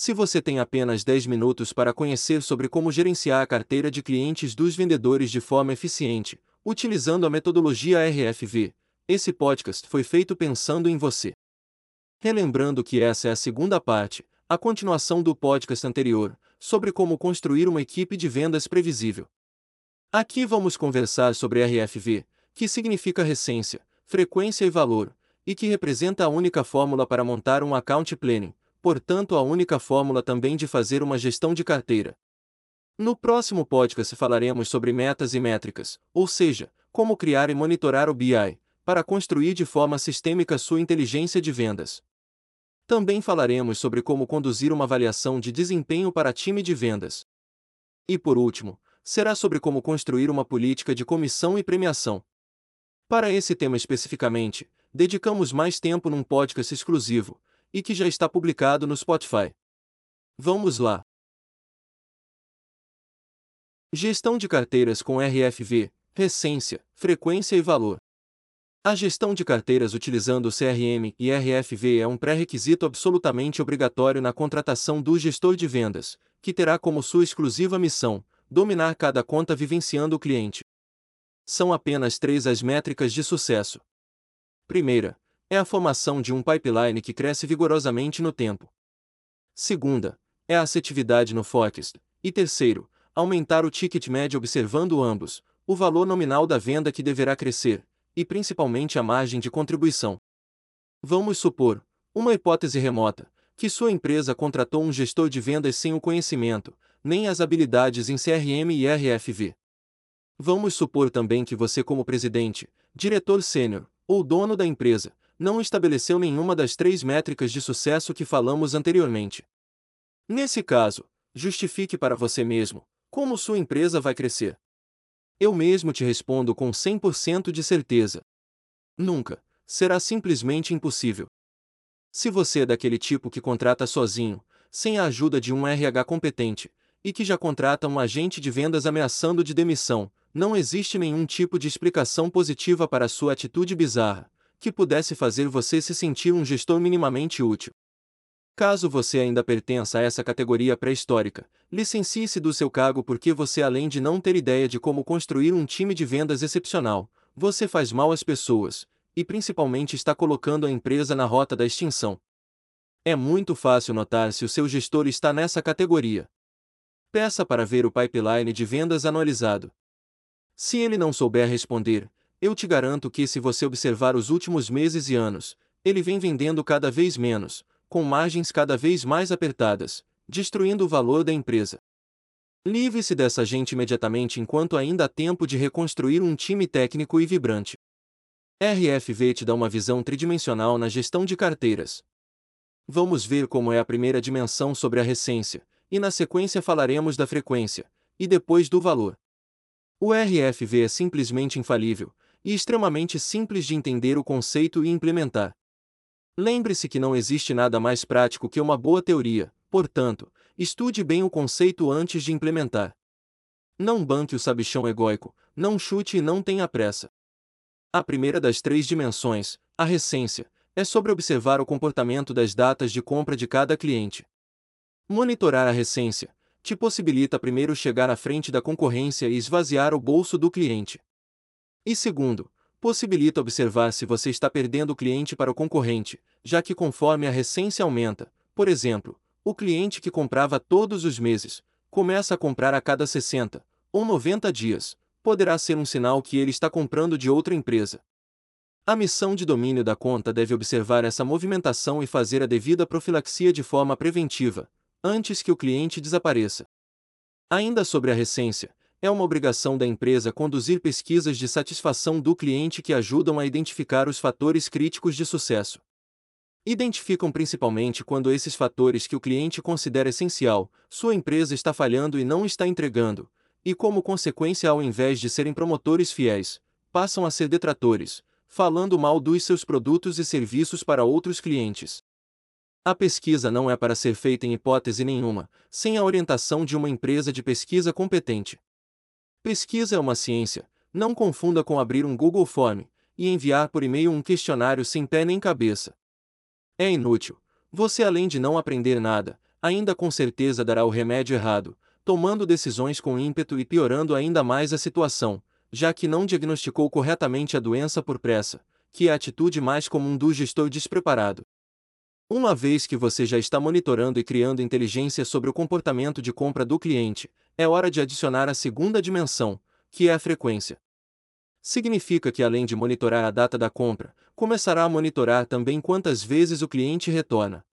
Se você tem apenas 10 minutos para conhecer sobre como gerenciar a carteira de clientes dos vendedores de forma eficiente, utilizando a metodologia RFV, esse podcast foi feito pensando em você. Relembrando que essa é a segunda parte, a continuação do podcast anterior, sobre como construir uma equipe de vendas previsível. Aqui vamos conversar sobre RFV, que significa recência, frequência e valor, e que representa a única fórmula para montar um account planning, portanto, a única fórmula também de fazer uma gestão de carteira. No próximo podcast falaremos sobre metas e métricas, ou seja, como criar e monitorar o BI, para construir de forma sistêmica sua inteligência de vendas. Também falaremos sobre como conduzir uma avaliação de desempenho para time de vendas. E por último, será sobre como construir uma política de comissão e premiação. Para esse tema especificamente, dedicamos mais tempo num podcast exclusivo, e que já está publicado no Spotify. Vamos lá! Gestão de carteiras com RFV, recência, frequência e valor. A gestão de carteiras utilizando CRM e RFV é um pré-requisito absolutamente obrigatório na contratação do gestor de vendas, que terá como sua exclusiva missão dominar cada conta vivenciando o cliente. São apenas três as métricas de sucesso. Primeira, é a formação de um pipeline que cresce vigorosamente no tempo. Segunda, é a assertividade no forecast. E terceiro, aumentar o ticket médio observando ambos, o valor nominal da venda que deverá crescer, e principalmente a margem de contribuição. Vamos supor, uma hipótese remota, que sua empresa contratou um gestor de vendas sem o conhecimento, nem as habilidades em CRM e RFV. Vamos supor também que você, como presidente, diretor sênior ou dono da empresa, não estabeleceu nenhuma das três métricas de sucesso que falamos anteriormente. Nesse caso, justifique para você mesmo como sua empresa vai crescer. Eu mesmo te respondo com 100% de certeza. Nunca. Será simplesmente impossível. Se você é daquele tipo que contrata sozinho, sem a ajuda de um RH competente, e que já contrata um agente de vendas ameaçando de demissão, não existe nenhum tipo de explicação positiva para sua atitude bizarra, que pudesse fazer você se sentir um gestor minimamente útil. Caso você ainda pertença a essa categoria pré-histórica, licencie-se do seu cargo porque você, além de não ter ideia de como construir um time de vendas excepcional, você faz mal às pessoas, e principalmente está colocando a empresa na rota da extinção. É muito fácil notar se o seu gestor está nessa categoria. Peça para ver o pipeline de vendas anualizado. Se ele não souber responder, eu te garanto que, se você observar os últimos meses e anos, ele vem vendendo cada vez menos, com margens cada vez mais apertadas, destruindo o valor da empresa. Livre-se dessa gente imediatamente enquanto ainda há tempo de reconstruir um time técnico e vibrante. RFV te dá uma visão tridimensional na gestão de carteiras. Vamos ver como é a primeira dimensão sobre a recência, e na sequência falaremos da frequência, e depois do valor. O RFV é simplesmente infalível, e extremamente simples de entender o conceito e implementar. Lembre-se que não existe nada mais prático que uma boa teoria, portanto, estude bem o conceito antes de implementar. Não banque o sabichão egóico, não chute e não tenha pressa. A primeira das três dimensões, a recência, é sobre observar o comportamento das datas de compra de cada cliente. Monitorar a recência te possibilita primeiro chegar à frente da concorrência e esvaziar o bolso do cliente. E segundo, possibilita observar se você está perdendo o cliente para o concorrente, já que conforme a recência aumenta, por exemplo, o cliente que comprava todos os meses, começa a comprar a cada 60 ou 90 dias, poderá ser um sinal que ele está comprando de outra empresa. A missão de domínio da conta deve observar essa movimentação e fazer a devida profilaxia de forma preventiva, antes que o cliente desapareça. Ainda sobre a recência, é uma obrigação da empresa conduzir pesquisas de satisfação do cliente que ajudam a identificar os fatores críticos de sucesso. Identificam principalmente quando esses fatores que o cliente considera essencial, sua empresa está falhando e não está entregando, e como consequência, ao invés de serem promotores fiéis, passam a ser detratores, falando mal dos seus produtos e serviços para outros clientes. A pesquisa não é para ser feita em hipótese nenhuma, sem a orientação de uma empresa de pesquisa competente. Pesquisa é uma ciência, não confunda com abrir um Google Form e enviar por e-mail um questionário sem pé nem cabeça. É inútil. Você, além de não aprender nada, ainda com certeza dará o remédio errado, tomando decisões com ímpeto e piorando ainda mais a situação, já que não diagnosticou corretamente a doença por pressa, que é a atitude mais comum do gestor despreparado. Uma vez que você já está monitorando e criando inteligência sobre o comportamento de compra do cliente, é hora de adicionar a segunda dimensão, que é a frequência. Significa que além de monitorar a data da compra, começará a monitorar também quantas vezes o cliente retorna.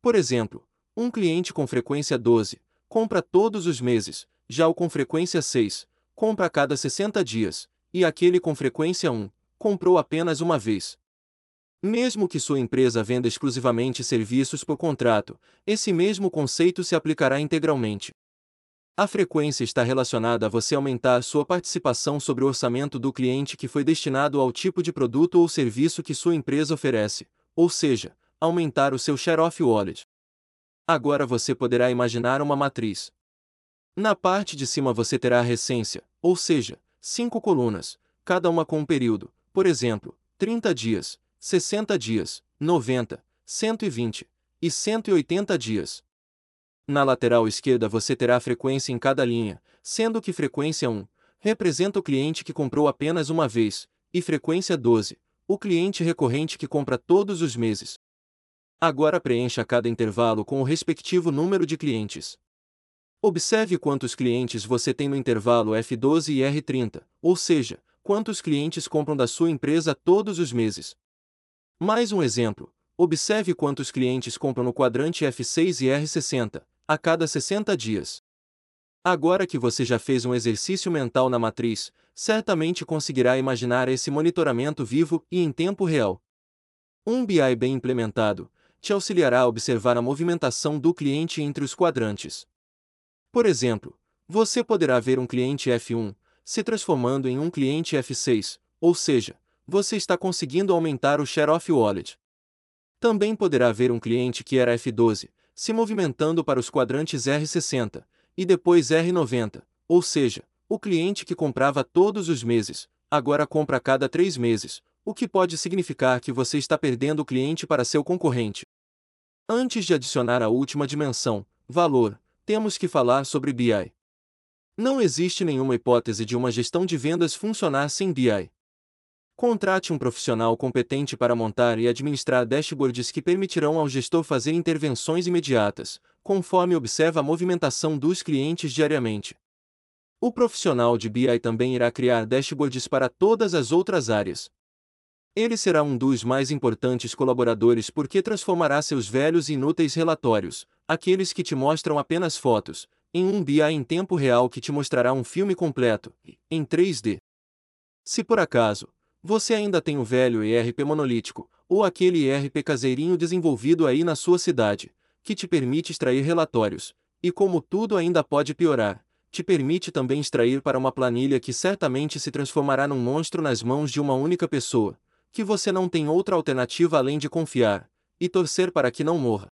Por exemplo, um cliente com frequência 12 compra todos os meses, já o com frequência 6 compra a cada 60 dias, e aquele com frequência 1 comprou apenas uma vez. Mesmo que sua empresa venda exclusivamente serviços por contrato, esse mesmo conceito se aplicará integralmente. A frequência está relacionada a você aumentar sua participação sobre o orçamento do cliente que foi destinado ao tipo de produto ou serviço que sua empresa oferece, ou seja, aumentar o seu share of wallet. Agora você poderá imaginar uma matriz. Na parte de cima você terá a recência, ou seja, cinco colunas, cada uma com um período, por exemplo, 30 dias, 60 dias, 90, 120 e 180 dias. Na lateral esquerda você terá a frequência em cada linha, sendo que frequência 1 representa o cliente que comprou apenas uma vez, e frequência 12, o cliente recorrente que compra todos os meses. Agora preencha cada intervalo com o respectivo número de clientes. Observe quantos clientes você tem no intervalo F12 e R30, ou seja, quantos clientes compram da sua empresa todos os meses. Mais um exemplo: observe quantos clientes compram no quadrante F6 e R60, a cada 60 dias. Agora que você já fez um exercício mental na matriz, certamente conseguirá imaginar esse monitoramento vivo e em tempo real. Um BI bem implementado te auxiliará a observar a movimentação do cliente entre os quadrantes. Por exemplo, você poderá ver um cliente F1 se transformando em um cliente F6, ou seja, você está conseguindo aumentar o share of wallet. Também poderá ver um cliente que era F12 se movimentando para os quadrantes R60 e depois R90, ou seja, o cliente que comprava todos os meses, agora compra a cada três meses, o que pode significar que você está perdendo o cliente para seu concorrente. Antes de adicionar a última dimensão, valor, temos que falar sobre BI. Não existe nenhuma hipótese de uma gestão de vendas funcionar sem BI. Contrate um profissional competente para montar e administrar dashboards que permitirão ao gestor fazer intervenções imediatas, conforme observa a movimentação dos clientes diariamente. O profissional de BI também irá criar dashboards para todas as outras áreas. Ele será um dos mais importantes colaboradores porque transformará seus velhos e inúteis relatórios, aqueles que te mostram apenas fotos, em um BI em tempo real que te mostrará um filme completo, em 3D. Se por acaso, você ainda tem o velho ERP monolítico, ou aquele ERP caseirinho desenvolvido aí na sua cidade, que te permite extrair relatórios, e como tudo ainda pode piorar, te permite também extrair para uma planilha que certamente se transformará num monstro nas mãos de uma única pessoa, que você não tem outra alternativa além de confiar e torcer para que não morra.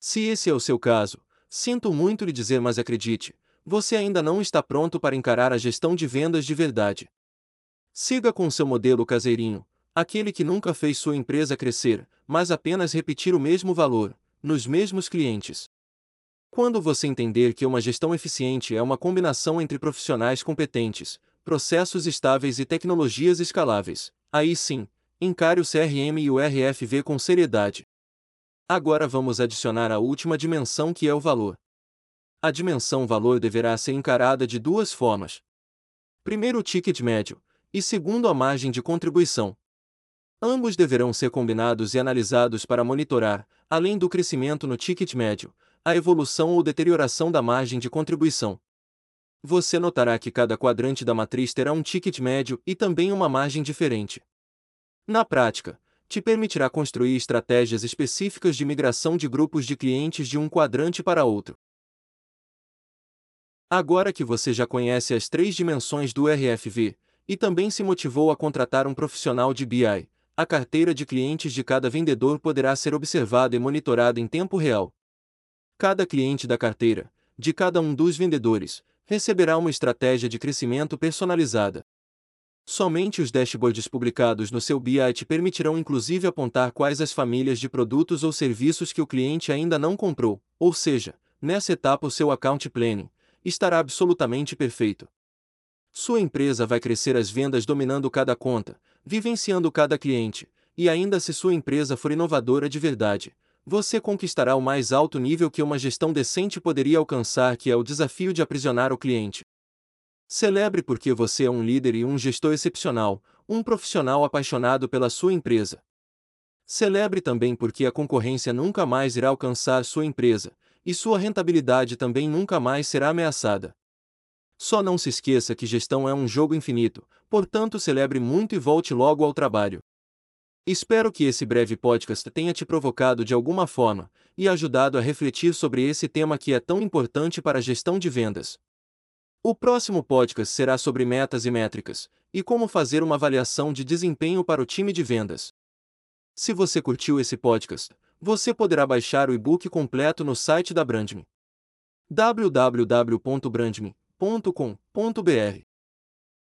Se esse é o seu caso, sinto muito lhe dizer, mas acredite, você ainda não está pronto para encarar a gestão de vendas de verdade. Siga com seu modelo caseirinho, aquele que nunca fez sua empresa crescer, mas apenas repetir o mesmo valor, nos mesmos clientes. Quando você entender que uma gestão eficiente é uma combinação entre profissionais competentes, processos estáveis e tecnologias escaláveis, aí sim, encare o CRM e o RFV com seriedade. Agora vamos adicionar a última dimensão que é o valor. A dimensão valor deverá ser encarada de duas formas. Primeiro o ticket médio, e segundo a margem de contribuição. Ambos deverão ser combinados e analisados para monitorar, além do crescimento no ticket médio, a evolução ou deterioração da margem de contribuição. Você notará que cada quadrante da matriz terá um ticket médio e também uma margem diferente. Na prática, te permitirá construir estratégias específicas de migração de grupos de clientes de um quadrante para outro. Agora que você já conhece as três dimensões do RFV, e também se motivou a contratar um profissional de BI. A carteira de clientes de cada vendedor poderá ser observada e monitorada em tempo real. Cada cliente da carteira, de cada um dos vendedores, receberá uma estratégia de crescimento personalizada. Somente os dashboards publicados no seu BI te permitirão inclusive apontar quais as famílias de produtos ou serviços que o cliente ainda não comprou, ou seja, nessa etapa o seu account planning estará absolutamente perfeito. Sua empresa vai crescer as vendas dominando cada conta, vivenciando cada cliente, e ainda se sua empresa for inovadora de verdade, você conquistará o mais alto nível que uma gestão decente poderia alcançar, que é o desafio de aprisionar o cliente. Celebre porque você é um líder e um gestor excepcional, um profissional apaixonado pela sua empresa. Celebre também porque a concorrência nunca mais irá alcançar sua empresa, e sua rentabilidade também nunca mais será ameaçada. Só não se esqueça que gestão é um jogo infinito, portanto celebre muito e volte logo ao trabalho. Espero que esse breve podcast tenha te provocado de alguma forma e ajudado a refletir sobre esse tema que é tão importante para a gestão de vendas. O próximo podcast será sobre metas e métricas, e como fazer uma avaliação de desempenho para o time de vendas. Se você curtiu esse podcast, você poderá baixar o e-book completo no site da Brandme. www.brandme.com.br